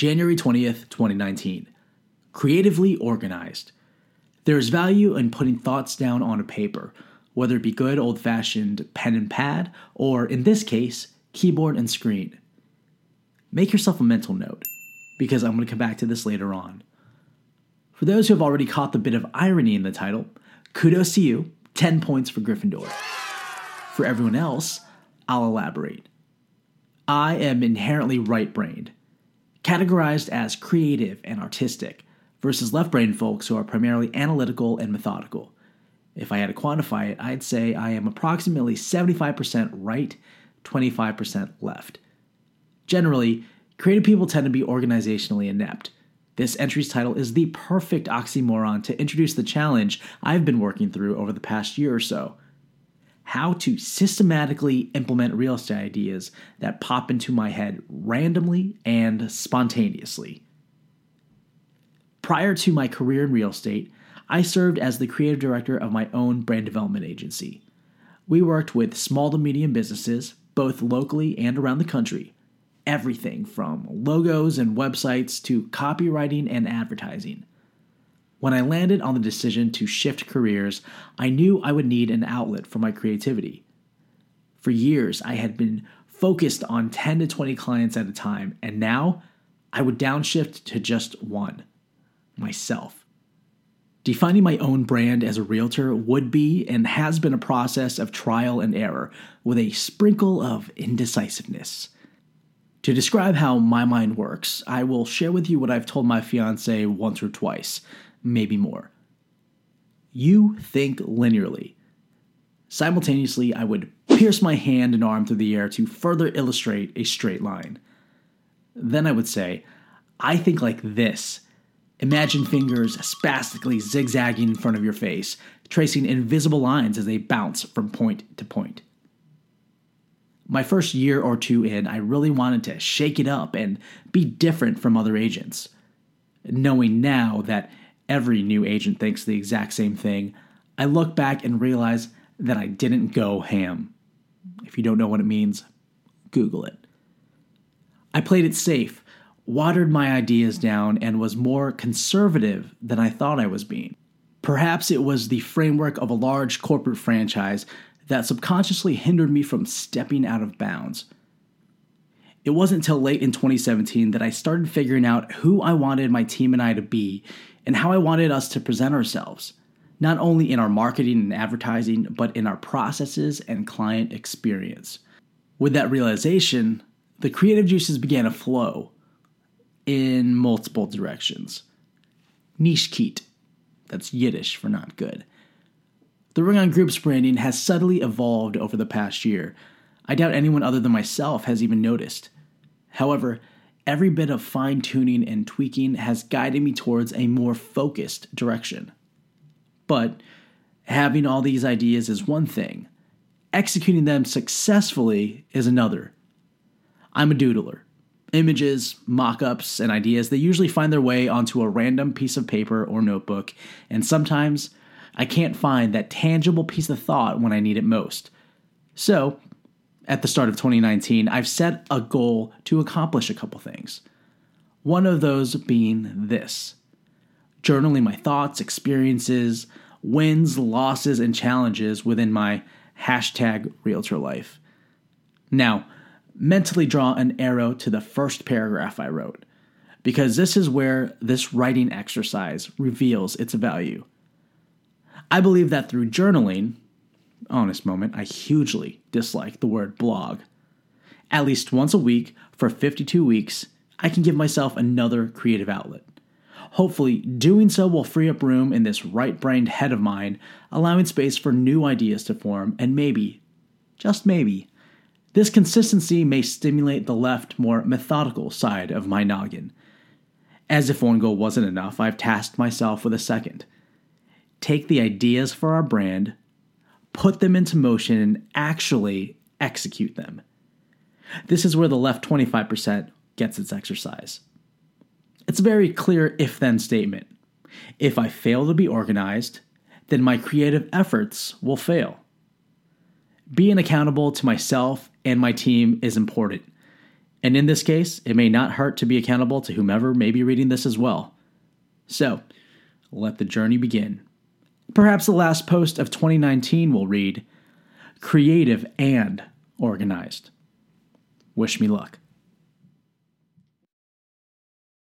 January 20th, 2019. Creatively organized. There is value in putting thoughts down on a paper, whether it be good old fashioned pen and pad, or in this case, keyboard and screen. Make yourself a mental note, because I'm going to come back to this later on. For those who have already caught the bit of irony in the title, kudos to you, 10 points for Gryffindor. For everyone else, I'll elaborate. I am inherently right brained, categorized as creative and artistic, versus left brain folks who are primarily analytical and methodical. If I had to quantify it, I'd say I am approximately 75% right, 25% left. Generally, creative people tend to be organizationally inept. This entry's title is the perfect oxymoron to introduce the challenge I've been working through over the past year or so how to systematically implement real estate ideas that pop into my head randomly and spontaneously. Prior to my career in real estate, I served as the creative director of my own brand development agency. We worked with small to medium businesses, both locally and around the country. Everything from logos and websites to copywriting and advertising. When I landed on the decision to shift careers, I knew I would need an outlet for my creativity. For years, I had been focused on 10 to 20 clients at a time, and now I would downshift to just one myself. Defining my own brand as a realtor would be and has been a process of trial and error with a sprinkle of indecisiveness. To describe how my mind works, I will share with you what I've told my fiance once or twice maybe more. You think linearly. Simultaneously, I would pierce my hand and arm through the air to further illustrate a straight line. Then I would say, I think like this. Imagine fingers spastically zigzagging in front of your face, tracing invisible lines as they bounce from point to point. My first year or two in, I really wanted to shake it up and be different from other agents. Knowing now that every new agent thinks the exact same thing, I look back and realize that I didn't go ham. If you don't know what it means, Google it. I played it safe, watered my ideas down, and was more conservative than I thought I was being. Perhaps it was the framework of a large corporate franchise that subconsciously hindered me from stepping out of bounds. It wasn't until late in 2017 that I started figuring out who I wanted my team and I to be and how I wanted us to present ourselves, not only in our marketing and advertising, but in our processes and client experience. With that realization, the creative juices began to flow in multiple directions. Nishkeet, that's Yiddish for not good. The Ring on Group's branding has subtly evolved over the past year. I doubt anyone other than myself has even noticed. However, every bit of fine tuning and tweaking has guided me towards a more focused direction. But having all these ideas is one thing, executing them successfully is another. I'm a doodler. Images, mock ups, and ideas, they usually find their way onto a random piece of paper or notebook, and sometimes I can't find that tangible piece of thought when I need it most. So at the start of 2019, I've set a goal to accomplish a couple things. One of those being this journaling my thoughts, experiences, wins, losses, and challenges within my hashtag realtor life. Now, mentally draw an arrow to the first paragraph I wrote, because this is where this writing exercise reveals its value. I believe that through journaling, honest moment, I hugely dislike the word blog. At least once a week for 52 weeks, I can give myself another creative outlet. Hopefully, doing so will free up room in this right brained head of mine, allowing space for new ideas to form, and maybe, just maybe, this consistency may stimulate the left, more methodical side of my noggin. As if one goal wasn't enough, I've tasked myself with a second. Take the ideas for our brand, put them into motion, and actually execute them. This is where the left 25% gets its exercise. It's a very clear if then statement. If I fail to be organized, then my creative efforts will fail. Being accountable to myself and my team is important. And in this case, it may not hurt to be accountable to whomever may be reading this as well. So, let the journey begin. Perhaps the last post of 2019 will read Creative and Organized. Wish me luck.